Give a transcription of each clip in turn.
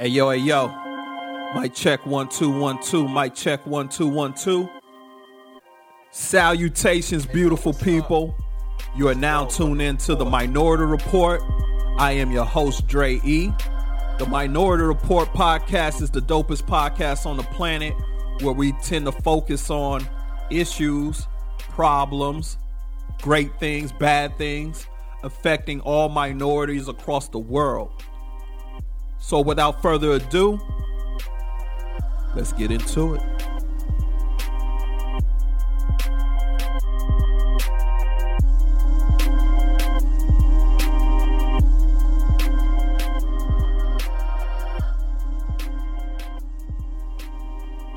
Hey yo, hey yo. Mic check one two one two. Mic check one two one two. Salutations, beautiful people. You are now tuned in to the Minority Report. I am your host, Dre E. The Minority Report podcast is the dopest podcast on the planet where we tend to focus on issues, problems, great things, bad things affecting all minorities across the world. So, without further ado, let's get into it.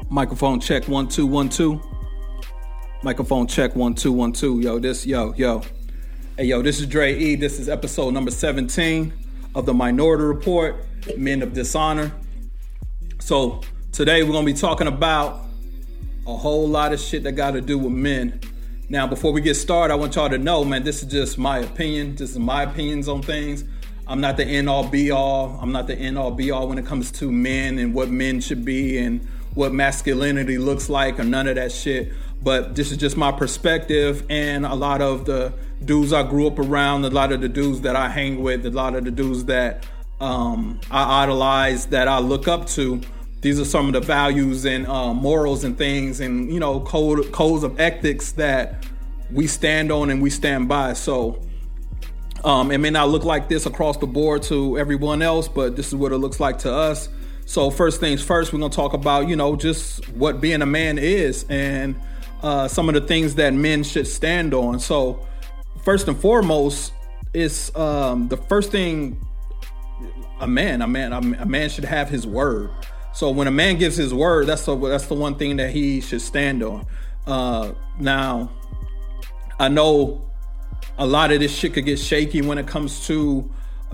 Microphone check one two one two. Microphone check one two one two. Yo, this yo yo. Hey yo, this is Dre E. This is episode number seventeen of the Minority Report, Men of Dishonor. So today we're gonna be talking about a whole lot of shit that got to do with men. Now, before we get started, I want y'all to know, man, this is just my opinion. This is my opinions on things. I'm not the end all be all. I'm not the end all be all when it comes to men and what men should be and what masculinity looks like or none of that shit. But this is just my perspective and a lot of the dudes I grew up around, a lot of the dudes that I hang with, a lot of the dudes that um, I idolize, that I look up to. These are some of the values and uh, morals and things, and you know, code, codes of ethics that we stand on and we stand by. So um, it may not look like this across the board to everyone else, but this is what it looks like to us. So first things first, we're gonna talk about you know just what being a man is and uh, some of the things that men should stand on. So first and foremost, is um, the first thing a man, a man, a man should have his word. So when a man gives his word, that's the that's the one thing that he should stand on. Uh, now, I know a lot of this shit could get shaky when it comes to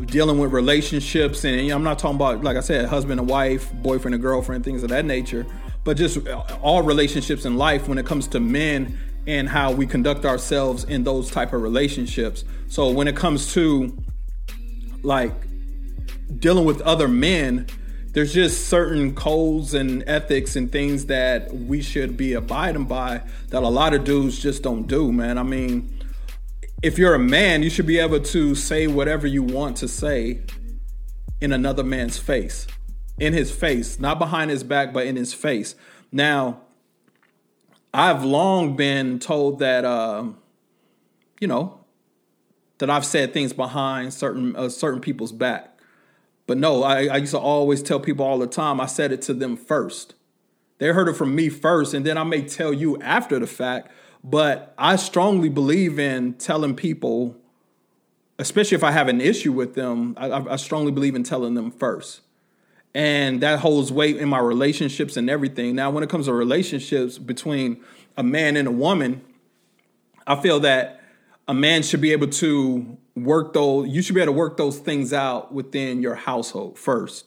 dealing with relationships and I'm not talking about like I said husband and wife boyfriend and girlfriend things of that nature but just all relationships in life when it comes to men and how we conduct ourselves in those type of relationships so when it comes to like dealing with other men there's just certain codes and ethics and things that we should be abiding by that a lot of dudes just don't do man. I mean if you're a man, you should be able to say whatever you want to say in another man's face, in his face, not behind his back, but in his face. Now, I've long been told that, uh, you know, that I've said things behind certain uh, certain people's back, but no, I, I used to always tell people all the time. I said it to them first. They heard it from me first, and then I may tell you after the fact. But I strongly believe in telling people, especially if I have an issue with them, I, I, strongly believe in telling them first. And that holds weight in my relationships and everything. Now, when it comes to relationships between a man and a woman, I feel that a man should be able to work those, you should be able to work those things out within your household first.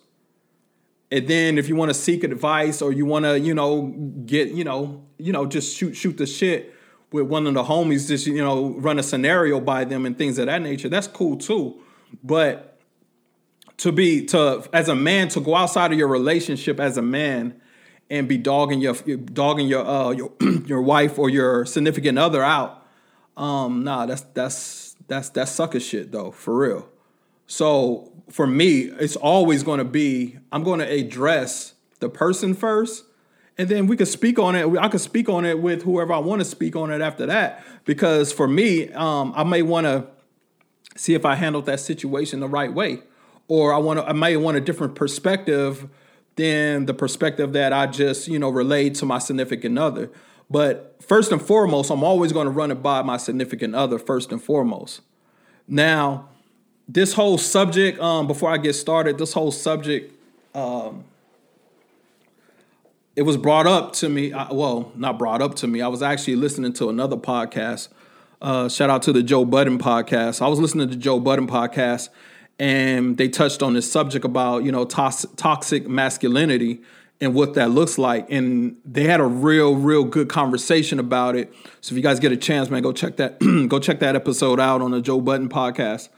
And then if you want to seek advice or you want to, you know, get, you know, you know, just shoot shoot the shit with one of the homies, just you know, run a scenario by them and things of that nature. That's cool too. But to be to as a man to go outside of your relationship as a man and be dogging your dogging your uh your, your wife or your significant other out, um, nah, that's that's that's that's sucker shit though, for real. So for me, it's always going to be I'm going to address the person first and then we could speak on it. I could speak on it with whoever I want to speak on it after that. Because for me, um, I may want to see if I handled that situation the right way, or I want to. I may want a different perspective than the perspective that I just you know relayed to my significant other. But first and foremost, I'm always going to run it by my significant other first and foremost. Now, this whole subject, um, before I get started, this whole subject. Um, it was brought up to me. Well, not brought up to me. I was actually listening to another podcast. Uh, shout out to the Joe Budden podcast. I was listening to the Joe Budden podcast, and they touched on this subject about you know toxic masculinity and what that looks like. And they had a real, real good conversation about it. So if you guys get a chance, man, go check that go check that episode out on the Joe Budden podcast.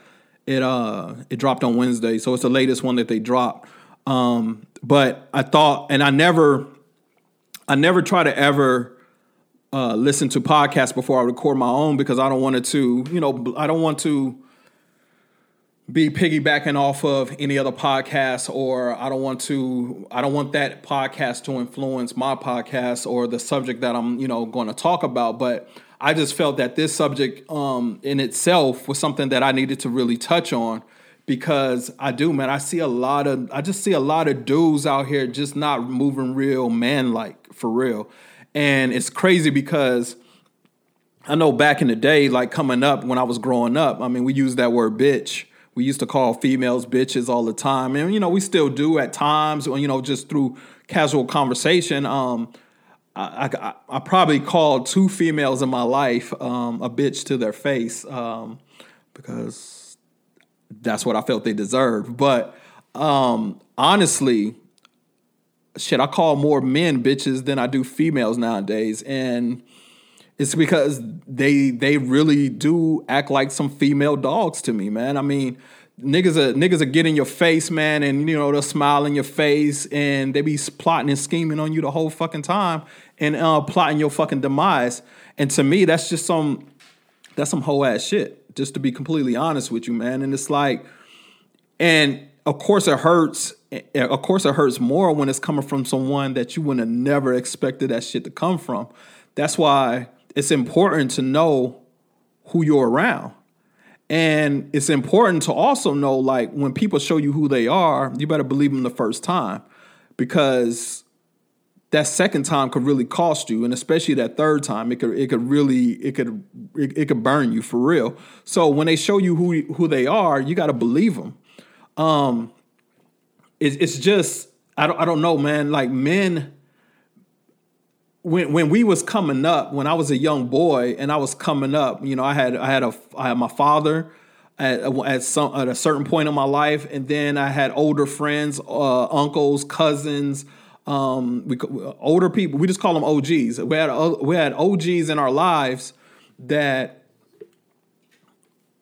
It uh it dropped on Wednesday, so it's the latest one that they dropped. Um, but I thought, and I never, I never try to ever uh, listen to podcasts before I record my own because I don't want it to, you know, I don't want to be piggybacking off of any other podcast or I don't want to I don't want that podcast to influence my podcast or the subject that I'm, you know, going to talk about, but I just felt that this subject um in itself was something that I needed to really touch on because I do, man. I see a lot of I just see a lot of dudes out here just not moving real man like for real. And it's crazy because I know back in the day, like coming up when I was growing up, I mean, we used that word bitch we used to call females bitches all the time, and you know we still do at times. You know, just through casual conversation. Um, I, I, I probably called two females in my life um, a bitch to their face um, because that's what I felt they deserved. But um, honestly, shit, I call more men bitches than I do females nowadays, and it's because they they really do act like some female dogs to me, man. I mean, niggas are niggas are getting your face, man, and you know they'll smile in your face, and they be plotting and scheming on you the whole fucking time, and uh, plotting your fucking demise. And to me, that's just some that's some whole ass shit. Just to be completely honest with you, man. And it's like, and of course it hurts. Of course it hurts more when it's coming from someone that you would have never expected that shit to come from. That's why it's important to know who you're around. And it's important to also know, like, when people show you who they are, you better believe them the first time because that second time could really cost you, and especially that third time, it could it could really it could it, it could burn you for real. So when they show you who who they are, you got to believe them. Um, it, it's just I don't I don't know, man. Like men when when we was coming up, when I was a young boy and I was coming up, you know, I had I had a I had my father at at some at a certain point in my life, and then I had older friends, uh, uncles, cousins, um, we older people. We just call them OGs. We had we had OGs in our lives that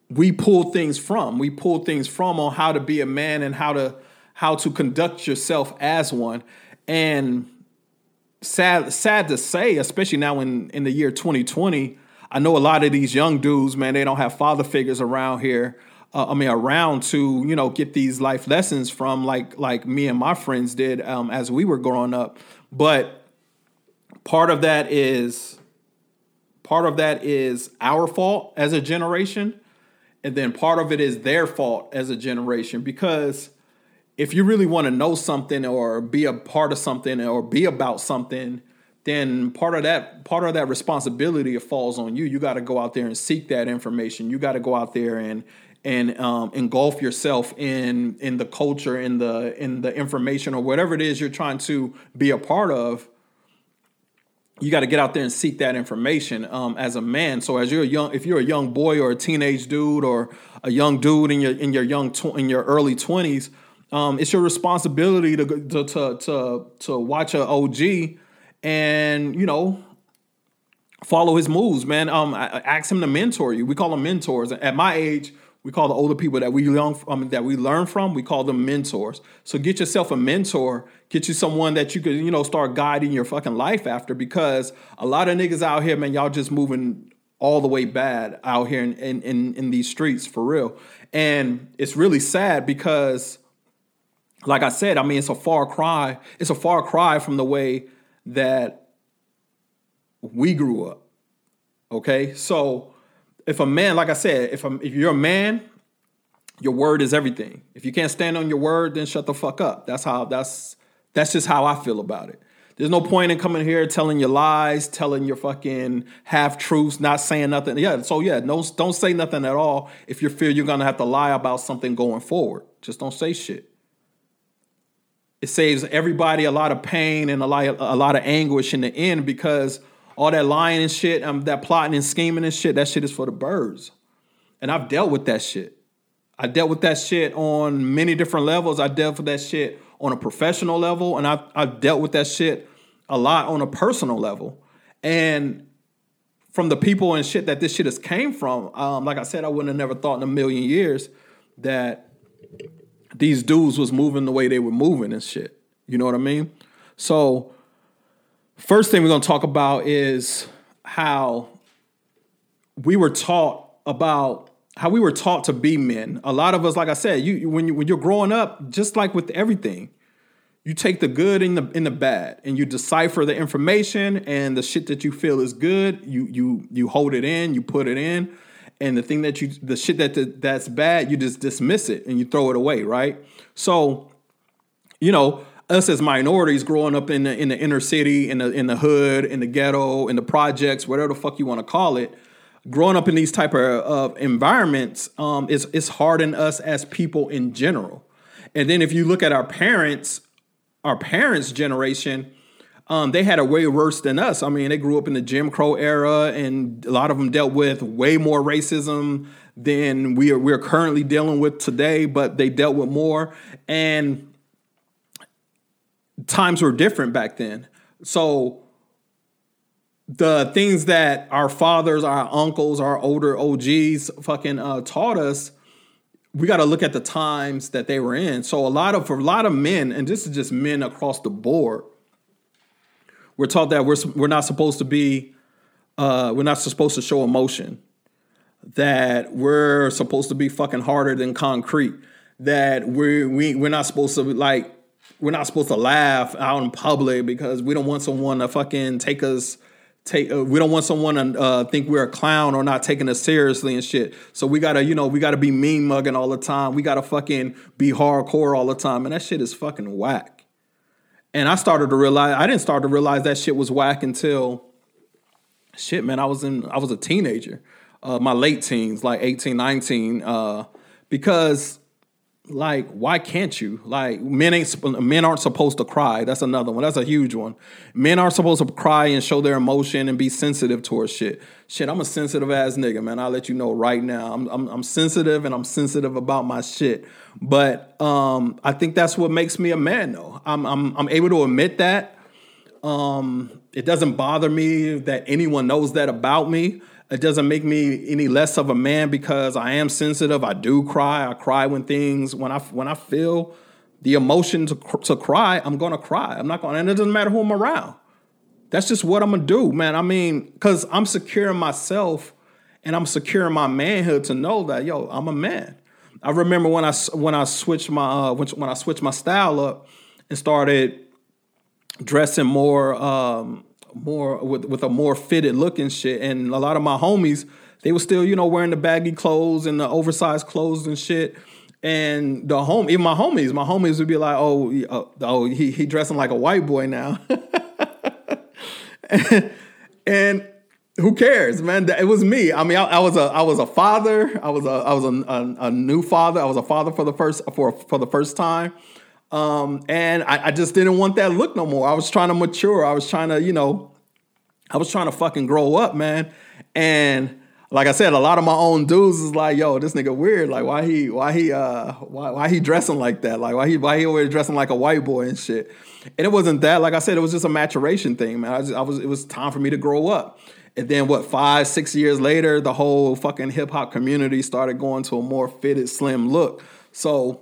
we pulled things from. We pulled things from on how to be a man and how to how to conduct yourself as one. And sad sad to say, especially now in in the year 2020. I know a lot of these young dudes, man, they don't have father figures around here. Uh, I mean, around to you know get these life lessons from, like like me and my friends did um, as we were growing up. But part of that is part of that is our fault as a generation, and then part of it is their fault as a generation because if you really want to know something or be a part of something or be about something, then part of that part of that responsibility falls on you. You got to go out there and seek that information. You got to go out there and and um, engulf yourself in in the culture, in the in the information or whatever it is you're trying to be a part of. You got to get out there and seek that information um, as a man. So as you're a young, if you're a young boy or a teenage dude or a young dude in your in your young tw- in your early twenties, um, it's your responsibility to, to to to to watch a OG and you know follow his moves, man. Um, ask him to mentor you. We call them mentors. At my age, we call the older people that we learn from, that we learn from. We call them mentors. So get yourself a mentor. Get you someone that you could you know start guiding your fucking life after. Because a lot of niggas out here, man, y'all just moving all the way bad out here in in in, in these streets for real. And it's really sad because like I said, I mean, it's a far cry. It's a far cry from the way that we grew up. Okay, so if a man, like I said, if if you're a man, your word is everything. If you can't stand on your word, then shut the fuck up. That's how. That's that's just how I feel about it. There's no point in coming here telling your lies, telling your fucking half truths, not saying nothing. Yeah, so yeah, no, don't say nothing at all if you feel you're gonna have to lie about something going forward. Just don't say shit it saves everybody a lot of pain and a lot, a lot of anguish in the end because all that lying and shit, um, that plotting and scheming and shit, that shit is for the birds. And I've dealt with that shit. I dealt with that shit on many different levels. I dealt with that shit on a professional level, and I've, I've dealt with that shit a lot on a personal level. And from the people and shit that this shit has came from, um, like I said, I wouldn't have never thought in a million years that these dudes was moving the way they were moving and shit. You know what I mean? So first thing we're gonna talk about is how we were taught about how we were taught to be men. A lot of us, like I said, you when you when you're growing up, just like with everything, you take the good and the in the bad, and you decipher the information and the shit that you feel is good. You you you hold it in, you put it in, and the thing that you the shit that that's bad, you just dismiss it and you throw it away, right? So, you know, us as minorities growing up in the in the inner city, in the in the hood, in the ghetto, in the projects, whatever the fuck you want to call it growing up in these type of, of environments um, is it's hardened us as people in general. And then if you look at our parents, our parents' generation, um, they had it way worse than us. I mean, they grew up in the Jim Crow era, and a lot of them dealt with way more racism than we are we're currently dealing with today. But they dealt with more, and times were different back then. So the things that our fathers, our uncles, our older OGs fucking uh, taught us, we got to look at the times that they were in. So a lot of for a lot of men, and this is just men across the board, we're taught that we're we're not supposed to be, uh, we're not supposed to show emotion, that we're supposed to be fucking harder than concrete, that we we we're not supposed to like we're not supposed to laugh out in public because we don't want someone to fucking take us take uh, we don't want someone to uh, think we're a clown or not taking us seriously and shit. So we gotta you know we gotta be mean mugging all the time. We gotta fucking be hardcore all the time. And that shit is fucking whack and i started to realize i didn't start to realize that shit was whack until shit man i was in i was a teenager uh, my late teens like 18 19 uh, because like why can't you? Like men ain't men aren't supposed to cry. That's another one. That's a huge one. Men aren't supposed to cry and show their emotion and be sensitive towards shit. Shit i'm a sensitive ass nigga man. I'll let you know right now. I'm, I'm, I'm sensitive and i'm sensitive about my shit. But um, i think that's what makes me a man though. I'm, I'm, I'm able to admit that. Um, it doesn't bother me that anyone knows that about me it doesn't make me any less of a man because I am sensitive. I do cry. I cry when things when I when I feel the emotion to to cry. I'm gonna cry. I'm not gonna, and it doesn't matter who I'm around. That's just what I'm gonna do, man. I mean, because I'm secure in myself and I'm secure in my manhood to know that yo, I'm a man. I remember when I when I switched my uh, when I switched my style up and started dressing more um, more with with a more fitted look and shit. And a lot of my homies, they were still, you know, wearing the baggy clothes and the oversized clothes and shit. And the home, even my homies, my homies would be like, "Oh, uh, oh, he he dressing like a white boy now," and, and, who cares, man? It was me. I mean, I, I, was a I was a father. I was a I was a, a, a new father. I was a father for the first for for the first time. Um, and I, I, just didn't want that look no more. I was trying to mature. I was trying to, you know, I was trying to fucking grow up, man. And like I said, a lot of my own dudes is like, yo, this nigga weird. Like, why he, why he, uh, why, why he dressing like that? Like, why he, why he always dressing like a white boy and shit. And it wasn't that. Like I said, it was just a maturation thing, man. I, just, I was, it was time for me to grow up. And then what? Five, six years later, the whole fucking hip hop community started going to a more fitted, slim look. So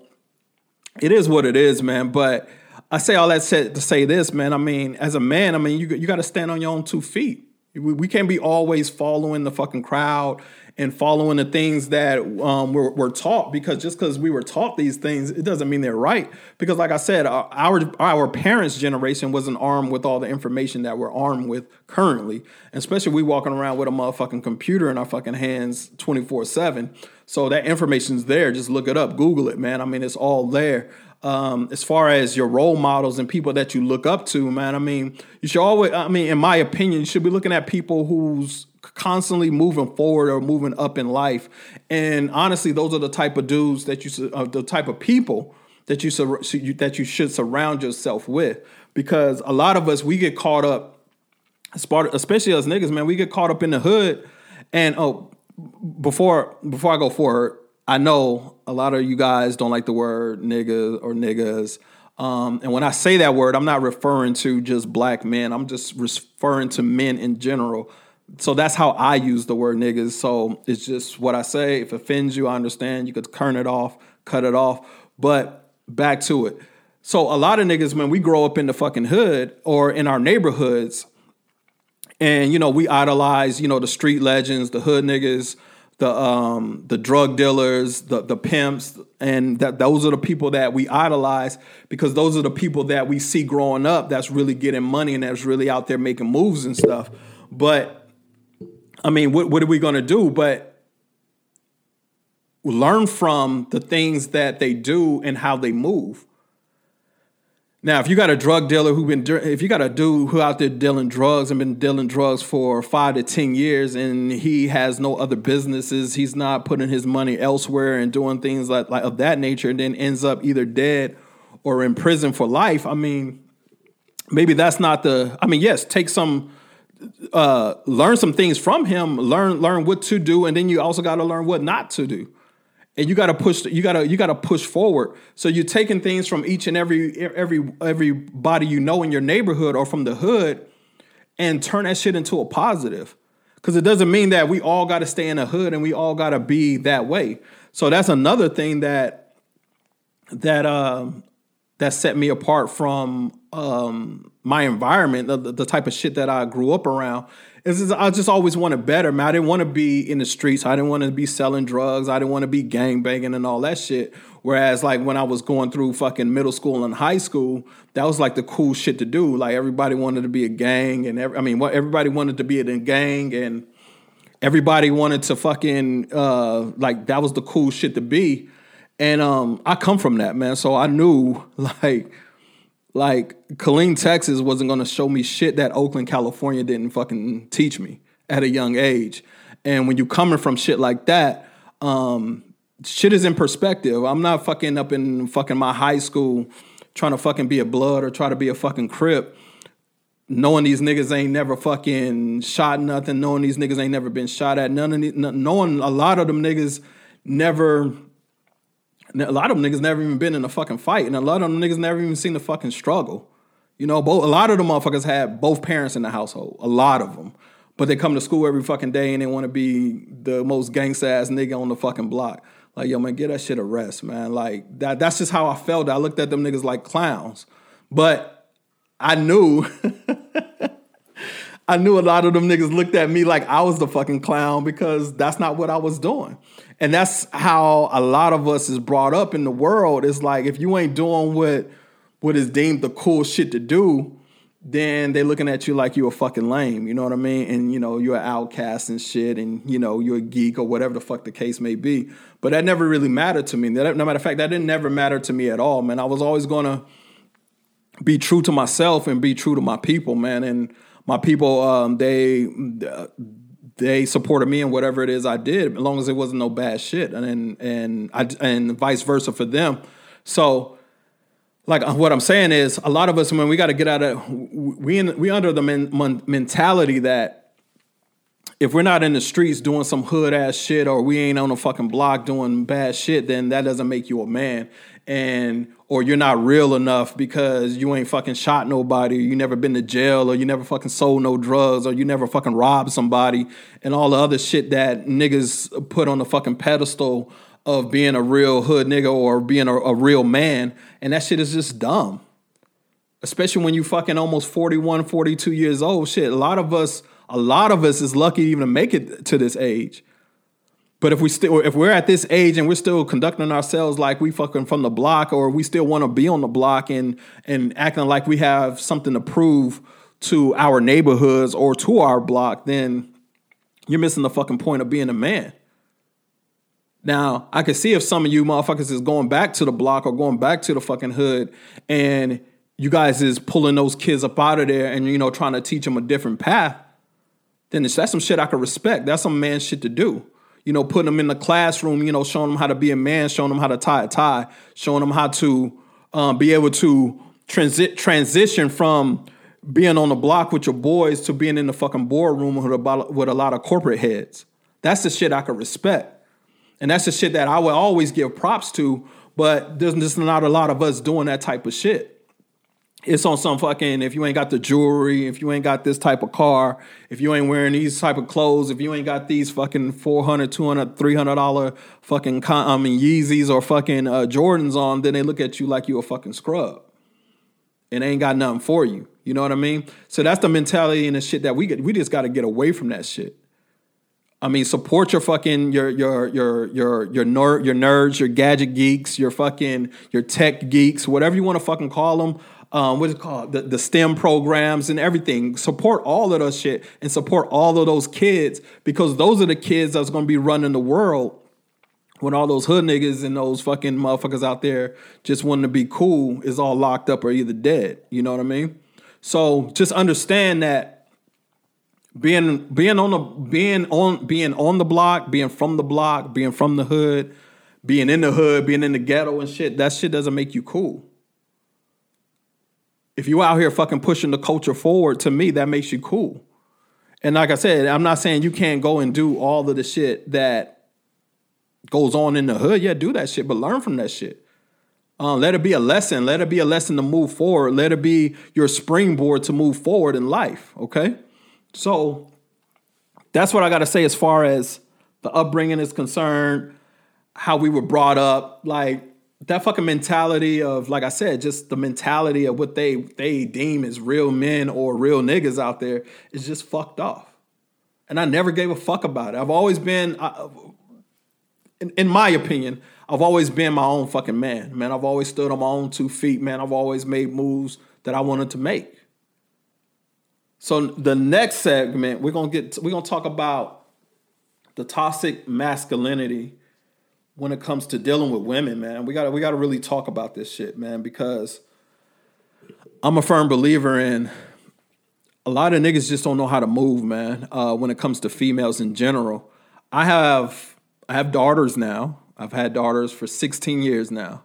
it is what it is, man. But I say all that said to say this, man. I mean, as a man, I mean, you you got to stand on your own two feet. We, we can't be always following the fucking crowd and following the things that um, we're, we're, taught because just because we were taught these things, it doesn't mean they're right. Because, like I said, our our parents' generation wasn't armed with all the information that we're armed with currently, especially we walking around with a motherfucking computer in our fucking hands twenty four seven. So that information's there. Just look it up, Google it, man. I mean, it's all there. Um, as far as your role models and people that you look up to, man, I mean, you should always, I mean, in my opinion, you should be looking at people who's constantly moving forward or moving up in life. And honestly, those are the type of dudes that you, uh, the type of people that you, that you should surround yourself with. Because a lot of us, we get caught up, especially us niggas, man, we get caught up in the hood. And oh, before before I go forward, I know a lot of you guys don't like the word nigga or niggas. Um, and when I say that word, I'm not referring to just black men. I'm just referring to men in general. So that's how I use the word niggas. So it's just what I say. If it offends you, I understand. You could turn it off, cut it off. But back to it. So a lot of niggas, when we grow up in the fucking hood or in our neighborhoods, and you know we idolize, you know, the street legends, the hood niggas, the um, the drug dealers, the the pimps, and that those are the people that we idolize because those are the people that we see growing up that's really getting money and that's really out there making moves and stuff. But I mean, what what are we gonna do? But learn from the things that they do and how they move. Now, if you got a drug dealer who been, if you got a dude who out there dealing drugs and been dealing drugs for five to ten years, and he has no other businesses, he's not putting his money elsewhere and doing things like, like of that nature, and then ends up either dead or in prison for life. I mean, maybe that's not the. I mean, yes, take some, uh, learn some things from him, learn learn what to do, and then you also got to learn what not to do. And you got to push you got to you got to push forward. So you're taking things from each and every every everybody you know in your neighborhood or from the hood and turn that shit into a positive. Because it doesn't mean that we all got to stay in the hood and we all got to be that way. So that's another thing that that um that set me apart from um my environment the, the type of shit that i grew up around is I just always wanted better, man. I didn't want to be in the streets. I didn't want to be selling drugs. I didn't want to be gang banging and all that shit. Whereas, like when I was going through fucking middle school and high school, that was like the cool shit to do. Like everybody wanted to be a gang, and every, I mean, what everybody wanted to be in a gang, and everybody wanted to fucking uh, like that was the cool shit to be. And um, I come from that, man. So I knew like like Killeen, Texas wasn't gonna show me shit that Oakland, California didn't fucking teach me at a young age. And when you coming from shit like that, um, shit is in perspective. I'm not fucking up in fucking my high school trying to fucking be a blood or try to be a fucking crip. Knowing these niggas ain't never fucking shot nothing, knowing these niggas ain't never been shot at, none of these, knowing a lot of them niggas never a lot of them niggas never even been in a fucking fight, and a lot of them niggas never even seen the fucking struggle. You know, both a lot of them motherfuckers had both parents in the household. A lot of them, but they come to school every fucking day and they want to be the most gangsta ass nigga on the fucking block. Like, yo, man, get that shit a rest, man. Like that. That's just how I felt. I looked at them niggas like clowns, but I knew. I knew a lot of them niggas looked at me like I was the fucking clown because that's not what I was doing. And that's how a lot of us is brought up in the world. It's like if you ain't doing what what is deemed the cool shit to do, then they're looking at you like you're a fucking lame. You know what I mean? And you know, you're an outcast and shit, and you know, you're a geek or whatever the fuck the case may be. But that never really mattered to me. That, no matter of fact, that didn't never matter to me at all, man. I was always gonna be true to myself and be true to my people, man. And my people, um, they they supported me in whatever it is I did, as long as it wasn't no bad shit, and and I, and vice versa for them. So, like uh, what I'm saying is, a lot of us when we got to get out of we in, we under the men, mentality that if we're not in the streets doing some hood ass shit or we ain't on a fucking block doing bad shit, then that doesn't make you a man and or you're not real enough because you ain't fucking shot nobody, or you never been to jail, or you never fucking sold no drugs, or you never fucking robbed somebody, and all the other shit that niggas put on the fucking pedestal of being a real hood nigga or being a, a real man. And that shit is just dumb. Especially when you fucking almost 41, 42 years old. Shit, a lot of us, a lot of us is lucky even to make it to this age. But if we still if we're at this age and we're still conducting ourselves like we fucking from the block or we still want to be on the block and and acting like we have something to prove to our neighborhoods or to our block, then you're missing the fucking point of being a man. Now, I can see if some of you motherfuckers is going back to the block or going back to the fucking hood and you guys is pulling those kids up out of there and you know trying to teach them a different path, then that's some shit I can respect. That's some man shit to do you know, putting them in the classroom, you know, showing them how to be a man, showing them how to tie a tie, showing them how to um, be able to transit transition from being on the block with your boys to being in the fucking boardroom with a, with a lot of corporate heads. That's the shit I could respect. And that's the shit that I would always give props to, but there's just not a lot of us doing that type of shit. It's on some fucking if you ain't got the jewelry if you ain't got this type of car if you ain't wearing these type of clothes if you ain't got these fucking 400 200 300 dollar fucking i mean yeezys or fucking uh, jordans on then they look at you like you a fucking scrub. And ain't got nothing for you. You know what i mean? So that's the mentality and the shit that we get we just got to get away from that shit. I mean, support your fucking your your your your your nerd your nerds, your gadget geeks, your fucking your tech geeks, whatever you want to fucking call them um, what is it called? The, the STEM programs and everything. Support all of those shit and support all of those kids because those are the kids that's gonna be running the world when all those hood niggas and those fucking motherfuckers out there just wanting to be cool is all locked up or either dead. You know what I mean? So just understand that being being on the being on being on the block, being from the block, being from the hood, being in the hood, being in the ghetto and shit, that shit doesn't make you cool. If you out here fucking pushing the culture forward, to me, that makes you cool. And like I said, I'm not saying you can't go and do all of the shit that goes on in the hood. Yeah, do that shit, but learn from that shit. Uh, let it be a lesson. Let it be a lesson to move forward. Let it be your springboard to move forward in life. Okay. So that's what I got to say as far as the upbringing is concerned, how we were brought up. Like, that fucking mentality of like I said, just the mentality of what they they deem as real men or real niggas out there is just fucked off. And I never gave a fuck about it. I've always been, I, in, in my opinion, I've always been my own fucking man. Man, I've always stood on my own two feet. Man, I've always made moves that I wanted to make. So the next segment, we're gonna get we're gonna talk about the toxic masculinity when it comes to dealing with women, man. We gotta we gotta really talk about this shit, man, because I'm a firm believer in a lot of niggas just don't know how to move, man. Uh, when it comes to females in general, I have I have daughters now. I've had daughters for 16 years now.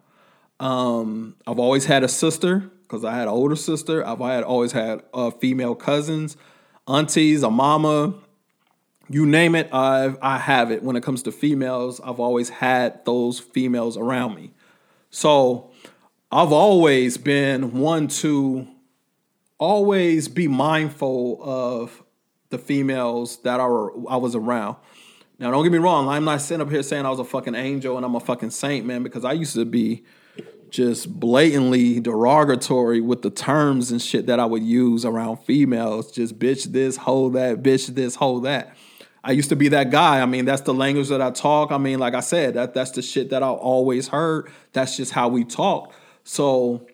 Um, I've always had a sister because I had an older sister. I've had always had uh, female cousins, aunties, a mama, you name it, I've I have it. When it comes to females, I've always had those females around me. So I've always been one to always be mindful of the females that are I was around. Now, don't get me wrong. I'm not sitting up here saying I was a fucking angel and I'm a fucking saint, man, because I used to be just blatantly derogatory with the terms and shit that I would use around females. Just bitch this, hold that, bitch this, hold that. I used to be that guy. I mean, that's the language that I talk. I mean, like I said, that that's the shit that I always heard. That's just how we talk. So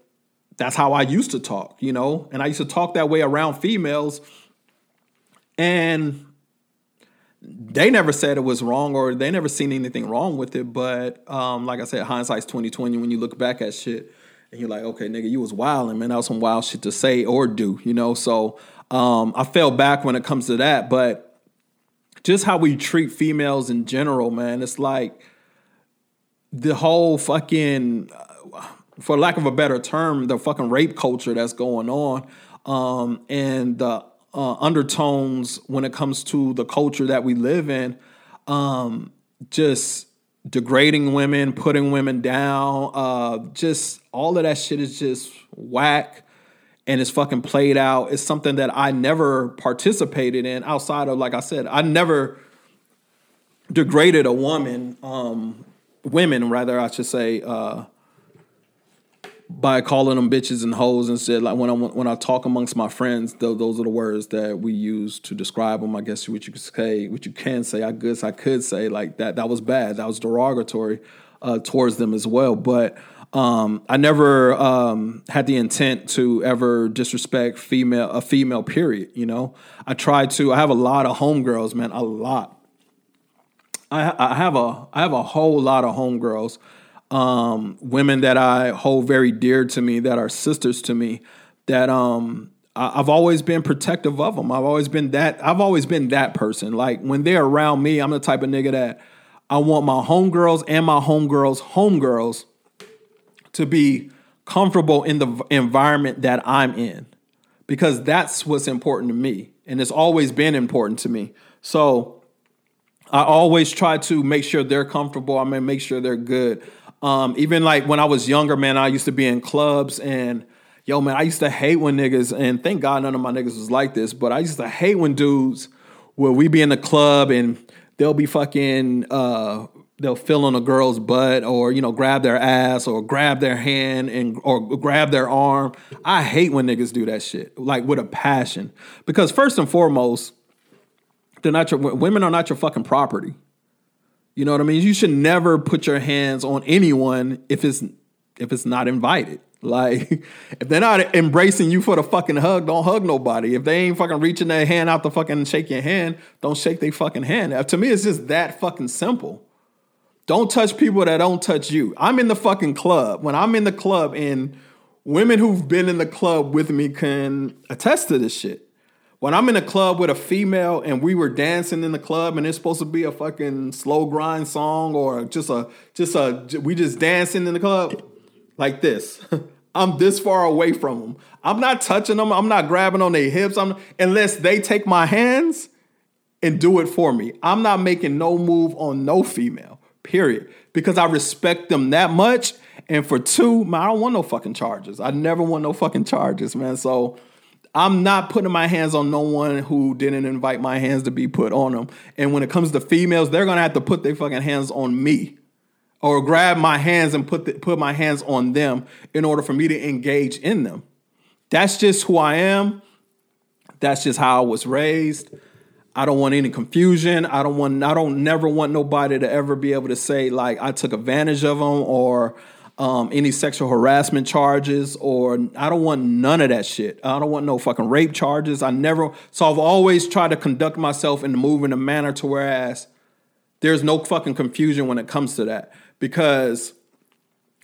that's how I used to talk, you know? And I used to talk that way around females. And they never said it was wrong or they never seen anything wrong with it. But um, like I said, hindsight's 2020 when you look back at shit and you're like, okay, nigga, you was wilding, man. That was some wild shit to say or do, you know? So um, I fell back when it comes to that. But just how we treat females in general, man. It's like the whole fucking, for lack of a better term, the fucking rape culture that's going on, um, and the uh, undertones when it comes to the culture that we live in, um, just degrading women, putting women down, uh, just all of that shit is just whack and it's fucking played out. It's something that I never participated in outside of, like I said, I never degraded a woman, um, women rather, I should say, uh, by calling them bitches and hoes and said like when I when I talk amongst my friends, those are the words that we use to describe them. I guess what you could say, what you can say, I guess I could say like that. That was bad. That was derogatory uh, towards them as well. But um, I never um, had the intent to ever disrespect female a female. Period. You know, I try to. I have a lot of homegirls, man. A lot. I, I have a I have a whole lot of homegirls, um, women that I hold very dear to me, that are sisters to me. That um, I've always been protective of them. I've always been that. I've always been that person. Like when they're around me, I'm the type of nigga that I want my homegirls and my homegirls homegirls to be comfortable in the environment that I'm in because that's what's important to me and it's always been important to me. So I always try to make sure they're comfortable. I mean, make sure they're good. Um, even like when I was younger, man, I used to be in clubs and Yo, man, I used to hate when niggas, and thank God none of my niggas was like this, but I used to hate when dudes, where we be in the club and they'll be fucking, uh, they'll fill on a girl's butt or, you know, grab their ass or grab their hand and, or grab their arm. I hate when niggas do that shit, like with a passion. Because first and foremost, they're not your, women are not your fucking property. You know what I mean? You should never put your hands on anyone if it's if it's not invited. Like, if they're not embracing you for the fucking hug, don't hug nobody. If they ain't fucking reaching their hand out to fucking shake your hand, don't shake their fucking hand. To me, it's just that fucking simple. Don't touch people that don't touch you. I'm in the fucking club. When I'm in the club, and women who've been in the club with me can attest to this shit. When I'm in a club with a female and we were dancing in the club and it's supposed to be a fucking slow grind song or just a just a we just dancing in the club like this. I'm this far away from them. I'm not touching them. I'm not grabbing on their hips. I'm unless they take my hands and do it for me. I'm not making no move on no female. Period. Because I respect them that much. And for two, man, I don't want no fucking charges. I never want no fucking charges, man. So I'm not putting my hands on no one who didn't invite my hands to be put on them. And when it comes to females, they're gonna have to put their fucking hands on me or grab my hands and put the, put my hands on them in order for me to engage in them. That's just who I am. That's just how I was raised. I don't want any confusion. I don't want I don't never want nobody to ever be able to say like I took advantage of them or um, any sexual harassment charges, or I don't want none of that shit. I don't want no fucking rape charges. I never, so I've always tried to conduct myself and move in a manner to whereas there's no fucking confusion when it comes to that. Because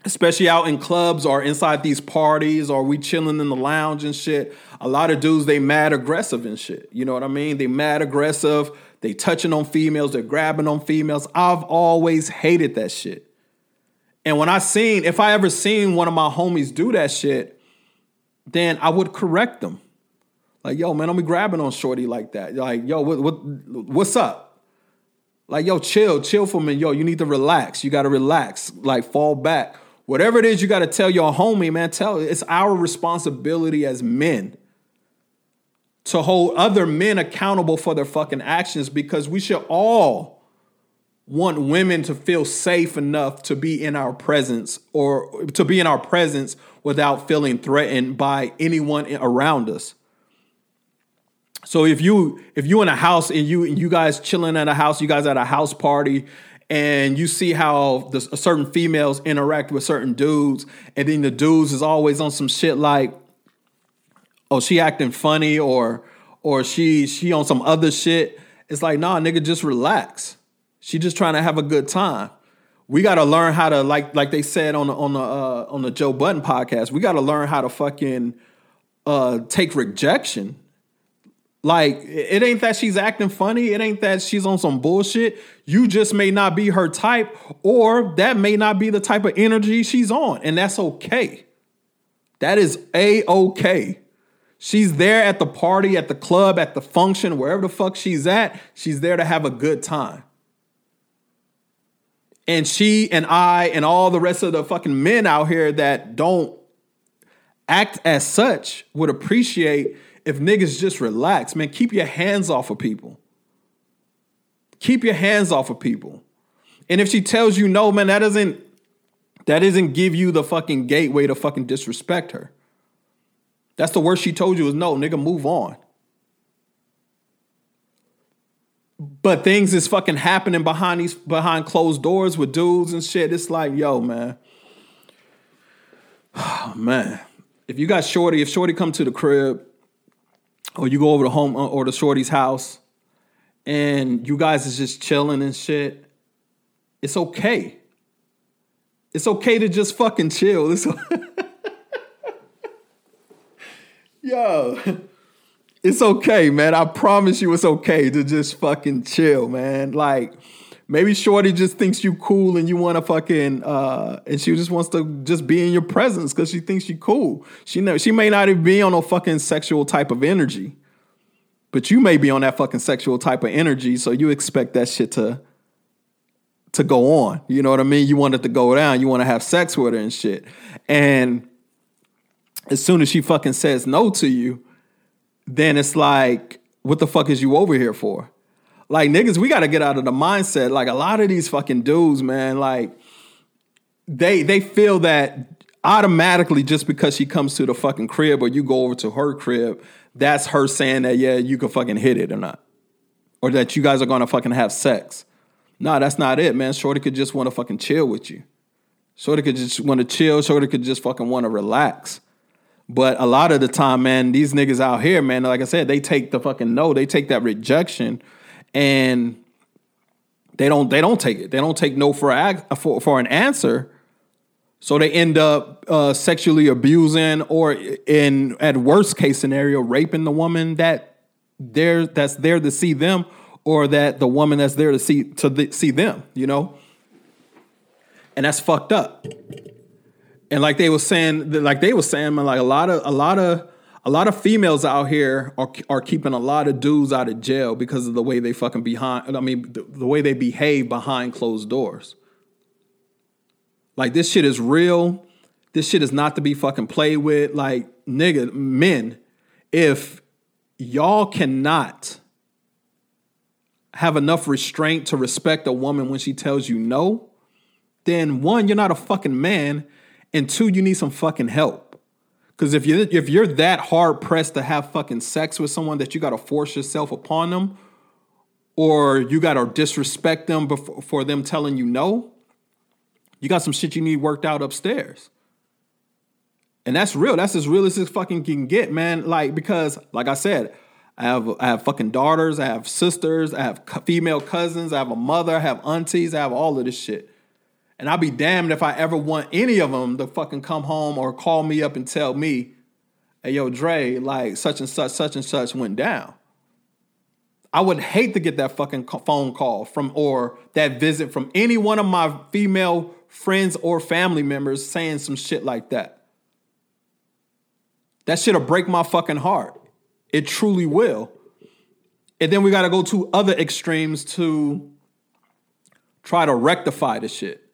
especially out in clubs or inside these parties or we chilling in the lounge and shit, a lot of dudes, they mad aggressive and shit. You know what I mean? They mad aggressive. They touching on females. They're grabbing on females. I've always hated that shit. And when I seen, if I ever seen one of my homies do that shit, then I would correct them. Like, yo, man, don't be grabbing on shorty like that. Like, yo, what, what what's up? Like, yo, chill, chill for me. Yo, you need to relax. You gotta relax. Like, fall back. Whatever it is, you gotta tell your homie, man. Tell it's our responsibility as men to hold other men accountable for their fucking actions because we should all want women to feel safe enough to be in our presence or to be in our presence without feeling threatened by anyone around us. So if you if you in a house and you and you guys chilling at a house, you guys at a house party, and you see how the certain females interact with certain dudes, and then the dudes is always on some shit like, oh she acting funny or or she she on some other shit. It's like nah, nigga, just relax. She just trying to have a good time. We got to learn how to like like they said on the on the uh, on the Joe Budden podcast. We got to learn how to fucking uh, take rejection. Like it ain't that she's acting funny. It ain't that she's on some bullshit. You just may not be her type, or that may not be the type of energy she's on, and that's okay. That is a okay. She's there at the party, at the club, at the function, wherever the fuck she's at. She's there to have a good time. And she and I and all the rest of the fucking men out here that don't act as such would appreciate if niggas just relax. Man, keep your hands off of people. Keep your hands off of people. And if she tells you no, man, that doesn't that doesn't give you the fucking gateway to fucking disrespect her. That's the worst she told you is no, nigga, move on. but things is fucking happening behind these behind closed doors with dudes and shit. It's like, yo, man. Oh, man. If you got Shorty, if Shorty come to the crib, or you go over to home uh, or to Shorty's house, and you guys is just chilling and shit, it's okay. It's okay to just fucking chill. It's Yo it's okay, man. I promise you it's okay to just fucking chill, man. Like maybe Shorty just thinks you cool and you want to fucking uh and she just wants to just be in your presence because she thinks you cool. She know she may not even be on a fucking sexual type of energy. But you may be on that fucking sexual type of energy, so you expect that shit to to go on. You know what I mean? You want it to go down. You want to have sex with her and shit. And as soon as she fucking says no to you, then it's like, what the fuck is you over here for? Like niggas, we gotta get out of the mindset. Like a lot of these fucking dudes, man, like they they feel that automatically just because she comes to the fucking crib or you go over to her crib, that's her saying that yeah, you can fucking hit it or not. Or that you guys are gonna fucking have sex. Nah, that's not it, man. Shorty could just want to fucking chill with you. Shorty could just want to chill. Shorty could just fucking want to relax. But a lot of the time, man, these niggas out here, man, like I said, they take the fucking no, they take that rejection, and they don't they don't take it. They don't take no for for for an answer. So they end up uh, sexually abusing, or in at worst case scenario, raping the woman that there that's there to see them, or that the woman that's there to see to see them. You know, and that's fucked up and like they were saying, like they were saying, like a lot of a lot of a lot of females out here are are keeping a lot of dudes out of jail because of the way they fucking behind. I mean, the, the way they behave behind closed doors. Like this shit is real. This shit is not to be fucking played with. Like nigga, men, if y'all cannot have enough restraint to respect a woman when she tells you no, then one, you're not a fucking man and two, you need some fucking help. Because if you if you're that hard pressed to have fucking sex with someone that you got to force yourself upon them, or you got to disrespect them before, for them telling you no, you got some shit you need worked out upstairs. And that's real. That's as real as this fucking can get, man. Like because, like I said, I have I have fucking daughters, I have sisters, I have female cousins, I have a mother, I have aunties, I have all of this shit. And I'll be damned if I ever want any of them to fucking come home or call me up and tell me, hey, yo, Dre, like such and such, such and such went down. I would hate to get that fucking phone call from or that visit from any one of my female friends or family members saying some shit like that. That shit'll break my fucking heart. It truly will. And then we gotta go to other extremes to try to rectify the shit.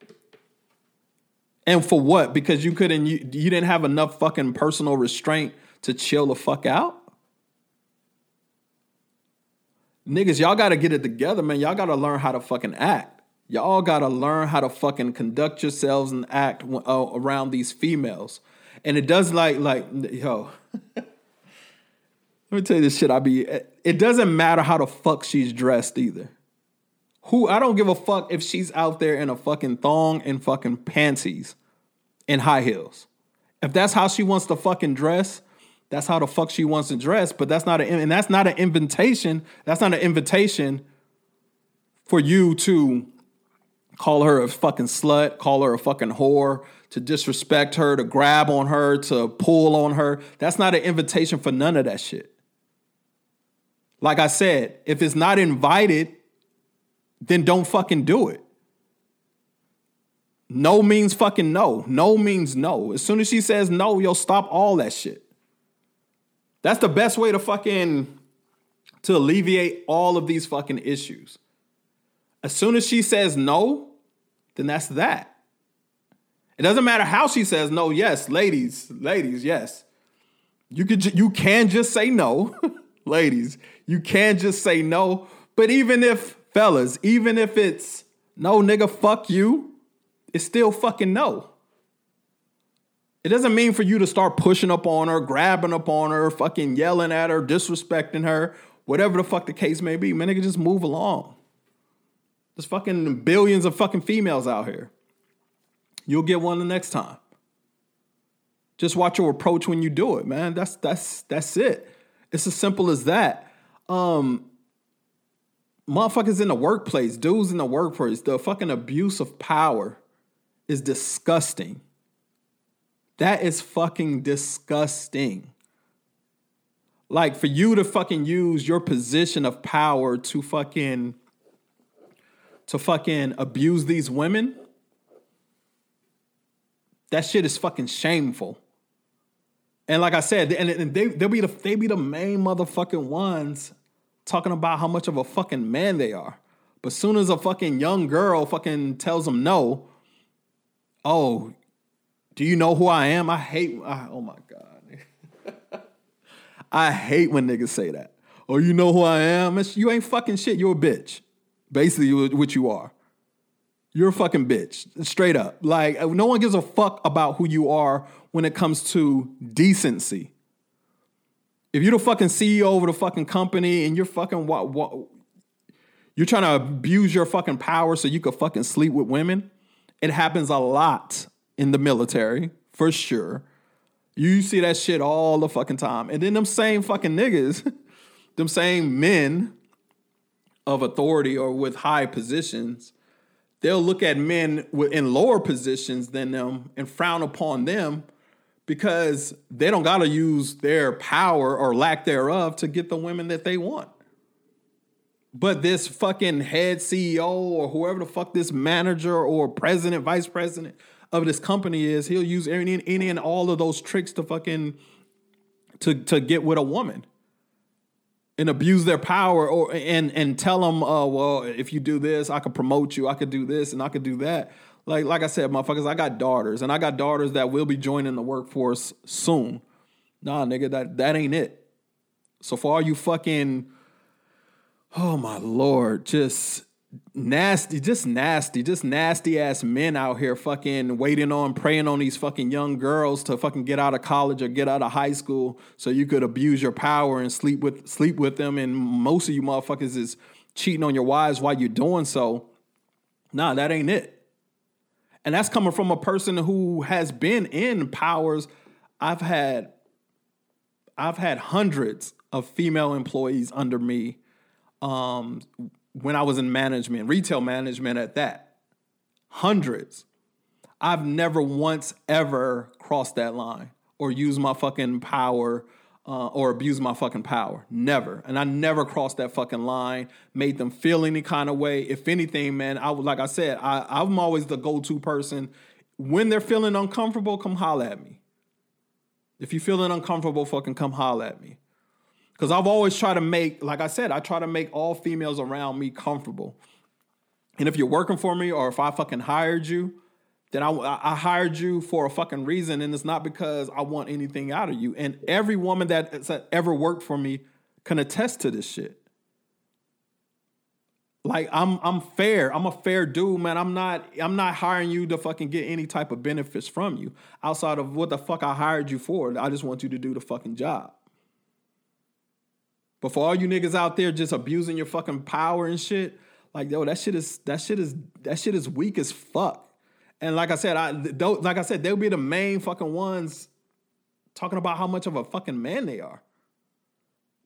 And for what? Because you couldn't you, you didn't have enough fucking personal restraint to chill the fuck out? Niggas, y'all gotta get it together, man. Y'all gotta learn how to fucking act. Y'all gotta learn how to fucking conduct yourselves and act uh, around these females. And it does like like yo. Let me tell you this shit. I be. It doesn't matter how the fuck she's dressed either. Who I don't give a fuck if she's out there in a fucking thong and fucking panties and high heels. If that's how she wants to fucking dress, that's how the fuck she wants to dress. But that's not an and that's not an invitation. That's not an invitation for you to call her a fucking slut, call her a fucking whore, to disrespect her, to grab on her, to pull on her. That's not an invitation for none of that shit. Like I said, if it's not invited, then don't fucking do it. No means fucking no. No means no. As soon as she says no, you'll stop all that shit. That's the best way to fucking to alleviate all of these fucking issues. As soon as she says no, then that's that. It doesn't matter how she says no. Yes, ladies, ladies, yes. You could you can just say no. ladies, you can just say no. But even if fellas, even if it's no nigga, fuck you, it's still fucking no. It doesn't mean for you to start pushing up on her, grabbing up on her, fucking yelling at her, disrespecting her, whatever the fuck the case may be. Man, nigga, just move along. There's fucking billions of fucking females out here. You'll get one the next time. Just watch your approach when you do it, man. That's that's that's it. It's as simple as that. Um, motherfuckers in the workplace, dudes in the workplace, the fucking abuse of power is disgusting. That is fucking disgusting. Like for you to fucking use your position of power to fucking to fucking abuse these women, that shit is fucking shameful. And like I said, and, they they'll be the they be the main motherfucking ones talking about how much of a fucking man they are. But soon as a fucking young girl fucking tells them no, oh, Do you know who I am? I hate. I, oh my god. I hate when niggas say that. Oh, you know who I am? It's, you ain't fucking shit. You're a bitch. Basically, what you are. You're a fucking bitch. Straight up. Like, no one gives a fuck about who you are when it comes to decency. If you're the fucking CEO of the fucking company and you're fucking what, what you're trying to abuse your fucking power so you could fucking sleep with women, it happens a lot in the military, for sure. You see that shit all the fucking time. And then them same fucking niggas, them same men of authority or with high positions, they'll look at men in lower positions than them and frown upon them because they don't got to use their power or lack thereof to get the women that they want. But this fucking head CEO or whoever the fuck this manager or president, vice president of this company is, he'll use any, any and all of those tricks to fucking to to get with a woman and abuse their power or and and tell them, uh, well, if you do this, I could promote you, I could do this, and I could do that. Like like I said, motherfuckers, I got daughters, and I got daughters that will be joining the workforce soon. Nah, nigga, that that ain't it. So for all you fucking oh my lord, just nasty, just nasty, just nasty ass men out here fucking waiting on, praying on these fucking young girls to fucking get out of college or get out of high school so you could abuse your power and sleep with sleep with them. And most of you motherfuckers is cheating on your wives while you're doing so. Nah, that ain't it. And that's coming from a person who has been in powers. I've had I've had hundreds of female employees under me um, when I was in management, retail management at that. Hundreds. I've never once ever crossed that line or used my fucking power uh, or abuse my fucking power. Never. And I never crossed that fucking line, made them feel any kind of way. If anything, man, I like I said, I, I'm always the go-to person. When they're feeling uncomfortable, come holler at me. If you're feeling uncomfortable, fucking come holler at me. Because I've always tried to make, like I said, I try to make all females around me comfortable. And if you're working for me or if I fucking hired you, then I, I hired you for a fucking reason. And it's not because I want anything out of you. And every woman that ever worked for me can attest to this shit. Like I'm I'm fair. I'm a fair dude, man. I'm not I'm not hiring you to fucking get any type of benefits from you outside of what the fuck I hired you for. I just want you to do the fucking job. But for all you niggas out there just abusing your fucking power and shit, like yo, that shit is that shit is that shit is weak as fuck. And like I said, I like I said, they'll be the main fucking ones talking about how much of a fucking man they are.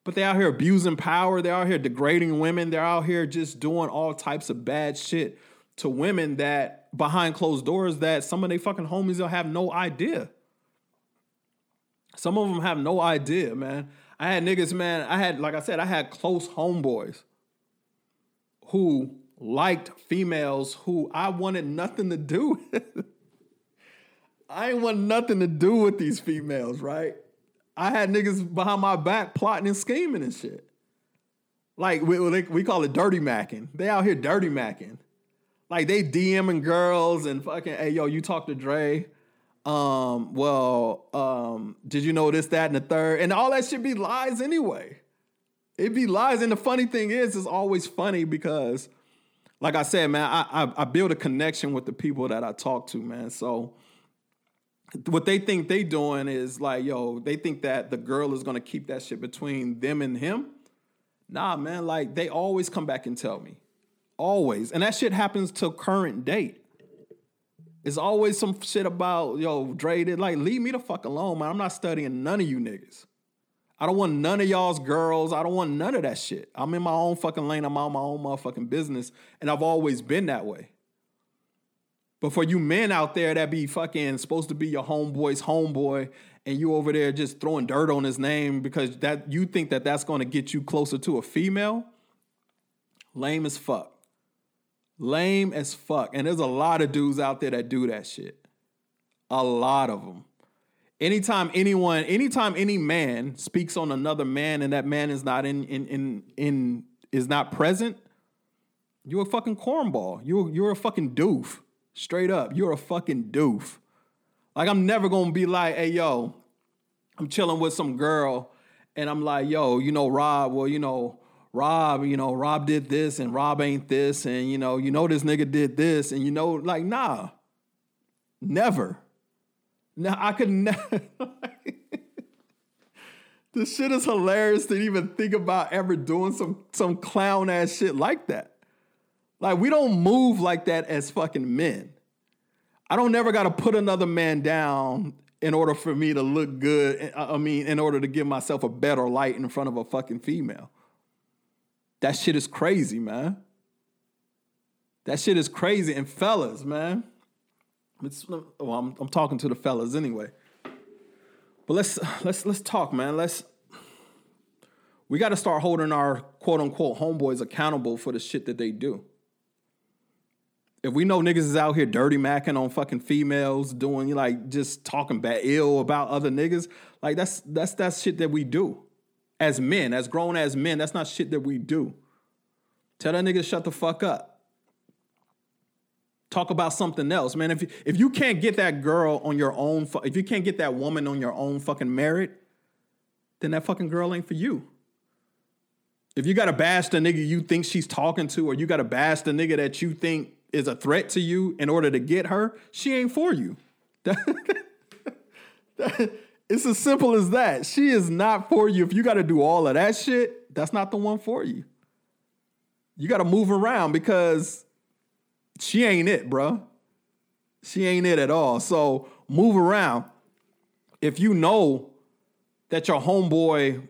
But they're out here abusing power. They're out here degrading women. They're out here just doing all types of bad shit to women that behind closed doors that some of they fucking homies will have no idea. Some of them have no idea, man. I had niggas, man. I had, like I said, I had close homeboys who liked females who I wanted nothing to do with. I ain't want nothing to do with these females, right? I had niggas behind my back plotting and scheming and shit. Like we, we call it dirty macking. They out here dirty macking. Like they DMing girls and fucking, hey yo, you talk to Dre. Um, well, um, did you know this, that, and the third? And all that should be lies anyway. It'd be lies. And the funny thing is, it's always funny because, like I said, man, I, I, I build a connection with the people that I talk to, man. So what they think they doing is like, yo, they think that the girl is gonna keep that shit between them and him. Nah, man, like they always come back and tell me. Always. And that shit happens to current date. It's always some shit about, yo, Dre did like, leave me the fuck alone, man. I'm not studying none of you niggas. I don't want none of y'all's girls. I don't want none of that shit. I'm in my own fucking lane. I'm on my own motherfucking business. And I've always been that way. But for you men out there that be fucking supposed to be your homeboy's homeboy and you over there just throwing dirt on his name because that you think that that's going to get you closer to a female, lame as fuck. Lame as fuck. And there's a lot of dudes out there that do that shit. A lot of them. Anytime anyone, anytime any man speaks on another man and that man is not in in in, in is not present, you're a fucking cornball. You're you're a fucking doof. Straight up. You're a fucking doof. Like I'm never gonna be like, hey yo, I'm chilling with some girl, and I'm like, yo, you know, Rob, well, you know, Rob, you know, Rob did this and Rob ain't this, and you know, you know this nigga did this, and you know, like, nah. Never. Now I could never This shit is hilarious to even think about ever doing some some clown ass shit like that. Like we don't move like that as fucking men. I don't never got to put another man down in order for me to look good. Uh, I mean, in order to give myself a better light in front of a fucking female. That shit is crazy, man. That shit is crazy. And fellas, man. Well, I'm, I'm talking to the fellas anyway. But let's let's let's talk, man. Let's we got to start holding our quote unquote homeboys accountable for the shit that they do. If we know niggas is out here dirty macking on fucking females, doing like just talking bad ill about other niggas, like that's that's that shit that we do. As men, as grown as men, that's not shit that we do. Tell that nigga shut the fuck up. Talk about something else, man. If you, if you can't get that girl on your own, if you can't get that woman on your own fucking merit, then that fucking girl ain't for you. If you got to bash the nigga you think she's talking to, or you got to bash the nigga that you think is a threat to you in order to get her, she ain't for you. it's as simple as that. She is not for you. If you got to do all of that shit, that's not the one for you. You got to move around because she ain't it, bro. She ain't it at all. So move around. If you know that your homeboy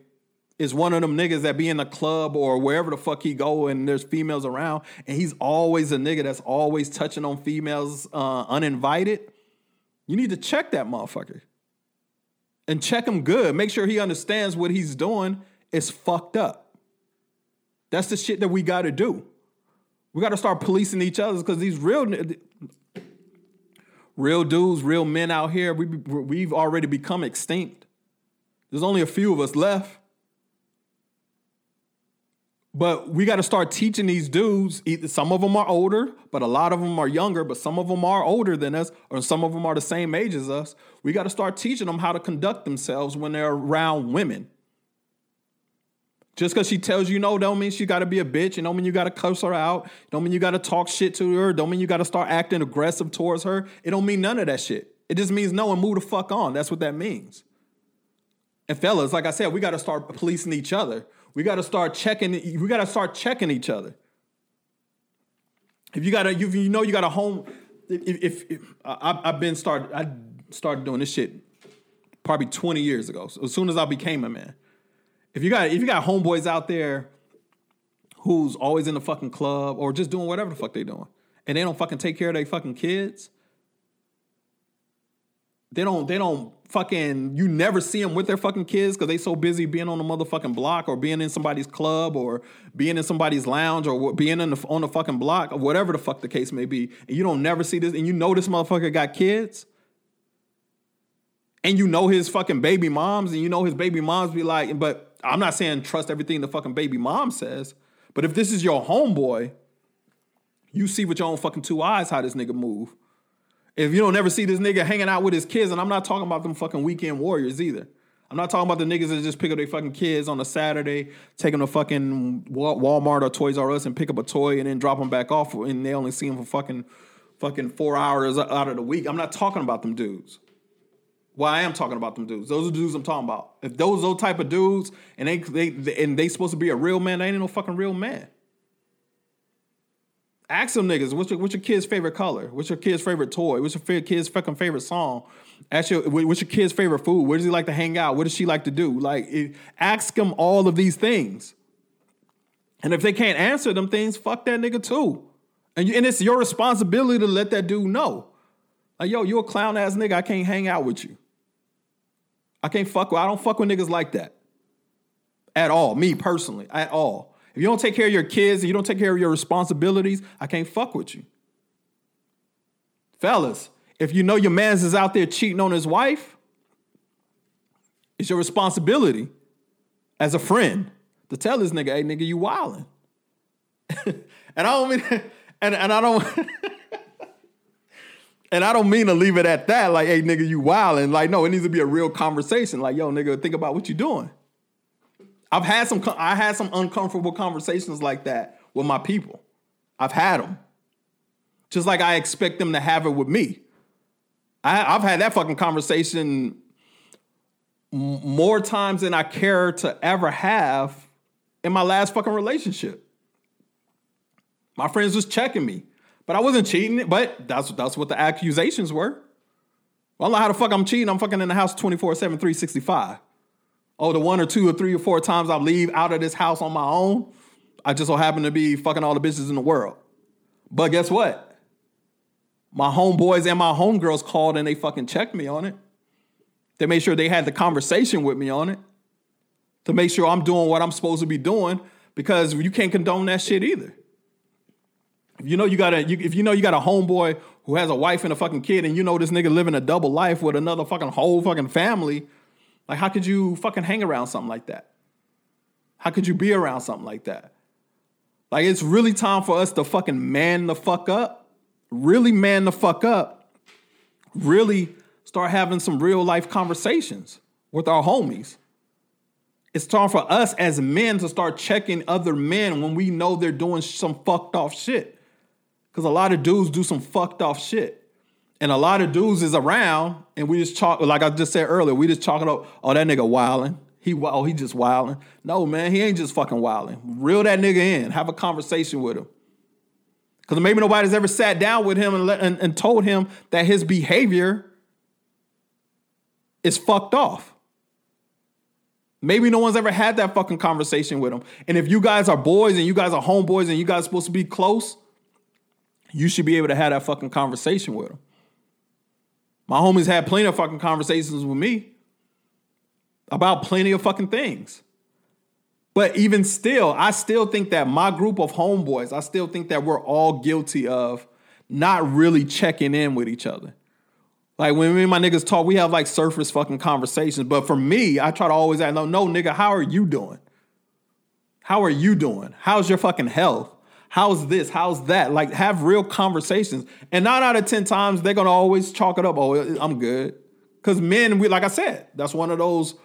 is one of them niggas that be in the club or wherever the fuck he go and there's females around and he's always a nigga that's always touching on females uh, uninvited, you need to check that motherfucker. And check him good. Make sure he understands what he's doing is fucked up. That's the shit that we got to do. We got to start policing each other because these real real dudes, real men out here, we we've already become extinct. There's only a few of us left. But we got to start teaching these dudes. Some of them are older, but a lot of them are younger. But some of them are older than us, or some of them are the same age as us. We got to start teaching them how to conduct themselves when they're around women. Just because she tells you no, don't mean she got to be a bitch. And don't mean you got to cuss her out. Don't mean you got to talk shit to her. Don't mean you got to start acting aggressive towards her. It don't mean none of that shit. It just means no and move the fuck on. That's what that means. And fellas, like I said, we got to start policing each other. We got to start checking. We got to start checking each other. If you got a, you, you know, you got a home. If, if, if I, I've been started, I started doing this shit probably 20 years ago. So as soon as I became a man, if you got if you got homeboys out there who's always in the fucking club or just doing whatever the fuck they doing, and they don't fucking take care of their fucking kids, they don't they don't fucking you never see them with their fucking kids because they so busy being on the motherfucking block or being in somebody's club or being in somebody's lounge or being in the, on the fucking block or whatever the fuck the case may be and you don't never see this and you know this motherfucker got kids and you know his fucking baby moms and you know his baby moms be like but i'm not saying trust everything the fucking baby mom says but if this is your homeboy you see with your own fucking two eyes how this nigga move if you don't ever see this nigga hanging out with his kids, and I'm not talking about them fucking weekend warriors either. I'm not talking about the niggas that just pick up their fucking kids on a Saturday, take them to fucking Walmart or Toys R Us and pick up a toy and then drop them back off, and they only see them for fucking fucking four hours out of the week. I'm not talking about them dudes. Well, I am talking about them dudes. Those are the dudes I'm talking about. If those those type of dudes and they they and they supposed to be a real man, they ain't no fucking real man. Ask them niggas, what's your, what's your kid's favorite color? What's your kid's favorite toy? What's your kid's fucking favorite song? Ask your, what's your kid's favorite food? Where does he like to hang out? What does she like to do? Like, ask them all of these things. And if they can't answer them things, fuck that nigga too. And, you, and it's your responsibility to let that dude know. Like, yo, you a clown ass nigga. I can't hang out with you. I can't fuck with, I don't fuck with niggas like that. At all. Me personally, at all. If you don't take care of your kids and you don't take care of your responsibilities, I can't fuck with you. Fellas, if you know your man's is out there cheating on his wife, it's your responsibility as a friend to tell this nigga, hey nigga, you wildin'. and I don't mean and, and I don't And I don't mean to leave it at that, like, hey, nigga, you wildin'. Like, no, it needs to be a real conversation. Like, yo, nigga, think about what you're doing. I've had some, I had some uncomfortable conversations like that with my people. I've had them. Just like I expect them to have it with me. I, have had that fucking conversation more times than I care to ever have in my last fucking relationship. My friends was checking me, but I wasn't cheating. But that's that's what the accusations were. Well, I don't know how the fuck I'm cheating. I'm fucking in the house 24 7, 365. Oh, the one or two or three or four times I leave out of this house on my own, I just so happen to be fucking all the bitches in the world. But guess what? My homeboys and my homegirls called and they fucking checked me on it. They made sure they had the conversation with me on it to make sure I'm doing what I'm supposed to be doing because you can't condone that shit either. If you know you got a, you, if you know you got a homeboy who has a wife and a fucking kid, and you know this nigga living a double life with another fucking whole fucking family, like how could you fucking hang around something like that? How could you be around something like that? Like it's really time for us to fucking man the fuck up, really man the fuck up, really start having some real life conversations with our homies. It's time for us as men to start checking other men when we know they're doing some fucked off shit. Because a lot of dudes do some fucked off shit. And a lot of dudes is around, and we just talk, like I just said earlier, we just talking about, oh, that nigga wilding. He oh, he just wilding. No, man, he ain't just fucking wilding. Reel that nigga in. Have a conversation with him. Because maybe nobody's ever sat down with him and, let, and, and told him that his behavior is fucked off. Maybe no one's ever had that fucking conversation with him. And if you guys are boys and you guys are homeboys and you guys supposed to be close, you should be able to have that fucking conversation with them. My homies had plenty of fucking conversations with me about plenty of fucking things. But even still, I still think that my group of homeboys, I still think that we're all guilty of not really checking in with each other. Like when me and my niggas talk, we have like surface fucking conversations. But for me, I try to always ask, no, no, nigga, how are you doing? How are you doing? How's your fucking health? How's this? How's that? Like have real conversations. And nine out of 10 times, they're gonna always chalk it up. Oh, I'm good. Cause men, we like I said, that's one of those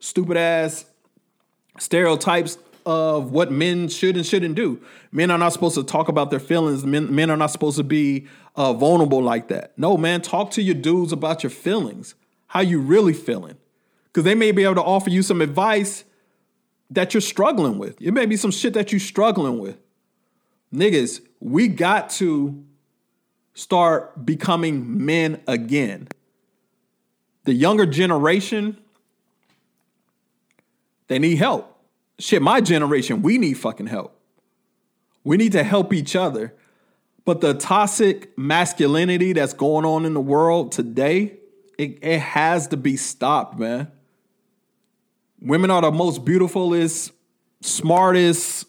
stupid ass stereotypes of what men should and shouldn't do. Men are not supposed to talk about their feelings. Men, men are not supposed to be uh, vulnerable like that. No, man, talk to your dudes about your feelings, how you really feeling, because they may be able to offer you some advice that you're struggling with. It may be some shit that you're struggling with. Niggas, we got to start becoming men again. The younger generation, they need help shit, my generation, we need fucking help. We need to help each other. But the toxic masculinity that's going on in the world today, it, it has to be stopped, man. Women are the most beautifulest, smartest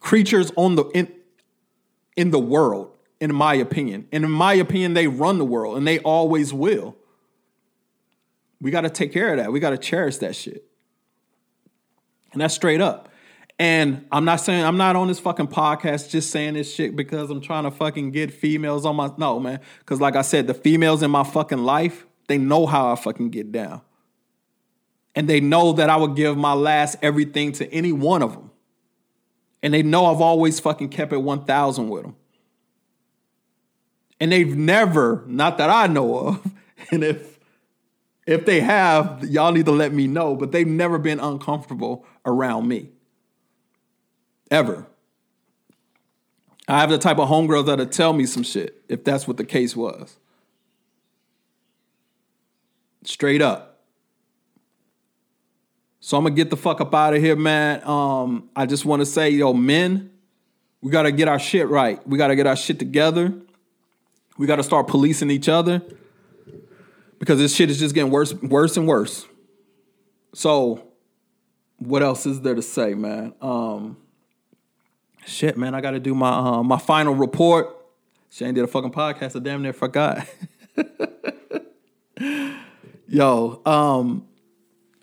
creatures on the in, in the world, in my opinion. And in my opinion, they run the world and they always will. We got to take care of that. We got to cherish that shit. And that's straight up. And I'm not saying I'm not on this fucking podcast just saying this shit because I'm trying to fucking get females on my no man. Cause like I said, the females in my fucking life, they know how I fucking get down. And they know that I would give my last everything to any one of them. And they know I've always fucking kept it 1000 with them. And they've never, not that I know of, and if if they have, y'all need to let me know, but they've never been uncomfortable around me. Ever. I have the type of homegirls that'll tell me some shit if that's what the case was. Straight up. So I'm gonna get the fuck up out of here, man. Um, I just want to say, yo, men, we gotta get our shit right. We gotta get our shit together. We gotta start policing each other because this shit is just getting worse, worse and worse. So, what else is there to say, man? Um, shit, man, I got to do my uh, my final report. Shane did a fucking podcast. I damn near forgot. Yo, um,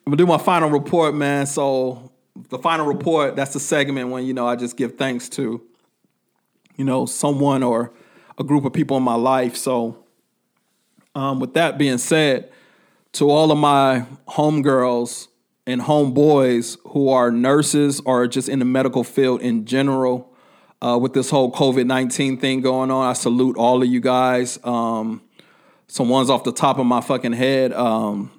I'm gonna do my final report, man. So the final report, that's the segment when you know I just give thanks to, you know, someone or a group of people in my life. So, um, with that being said, to all of my homegirls and homeboys who are nurses or just in the medical field in general, uh, with this whole COVID 19 thing going on, I salute all of you guys. Um, some ones off the top of my fucking head. Um,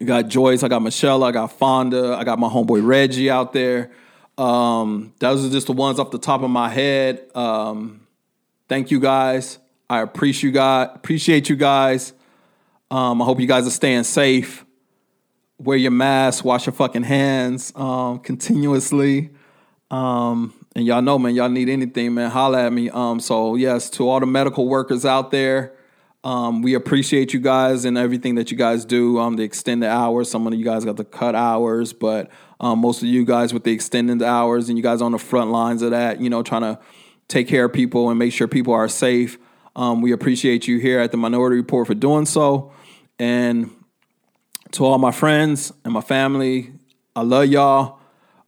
you got Joyce, I got Michelle, I got Fonda, I got my homeboy Reggie out there. Um, those are just the ones off the top of my head. Um, thank you guys. I appreciate you guys. Appreciate you guys. Um, I hope you guys are staying safe. Wear your mask. Wash your fucking hands um, continuously. Um, and y'all know, man, y'all need anything, man, holla at me. Um, so yes, to all the medical workers out there, um, we appreciate you guys and everything that you guys do. Um, the extended hours. Some of you guys got the cut hours, but um, most of you guys with the extended hours, and you guys on the front lines of that, you know, trying to take care of people and make sure people are safe. Um, we appreciate you here at the Minority Report for doing so. And to all my friends and my family, I love y'all.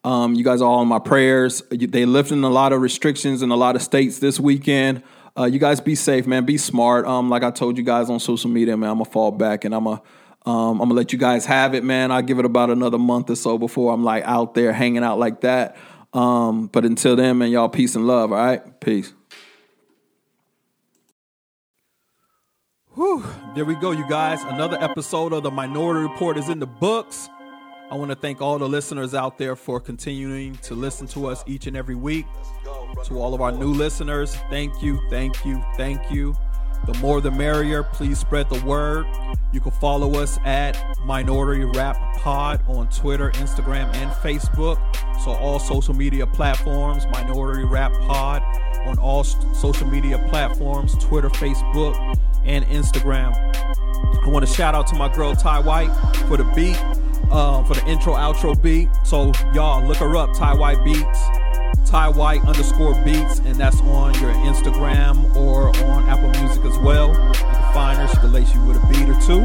Um, you guys are all in my prayers. They lifting a lot of restrictions in a lot of states this weekend. Uh, you guys be safe, man. Be smart. Um, like I told you guys on social media, man, I'm gonna fall back and I'm gonna um, I'm gonna let you guys have it, man. I'll give it about another month or so before I'm like out there hanging out like that. Um, but until then, man, y'all peace and love. All right, peace. Whew, there we go, you guys. Another episode of the Minority Report is in the books. I want to thank all the listeners out there for continuing to listen to us each and every week. To all of our new listeners, thank you, thank you, thank you. The more the merrier. Please spread the word. You can follow us at Minority Rap Pod on Twitter, Instagram, and Facebook. So, all social media platforms, Minority Rap Pod on all social media platforms Twitter, Facebook, and Instagram. I want to shout out to my girl Ty White for the beat, uh, for the intro outro beat. So y'all look her up, Ty White Beats, Ty White underscore beats, and that's on your Instagram or on Apple Music as well. You can find her; she can lace you with a beat or two.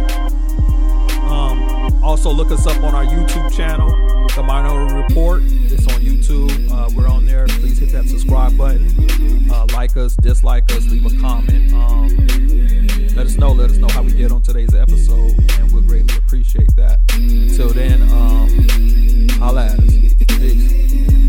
Um, also look us up on our YouTube channel, The Minority Report. It's on YouTube. Uh, we're on there. Please hit that subscribe button. Uh, like us, dislike us, leave a comment. Um, let us know. Let us know how we did on today's episode, and we'll greatly appreciate that. Until then, um, holla at us. Peace.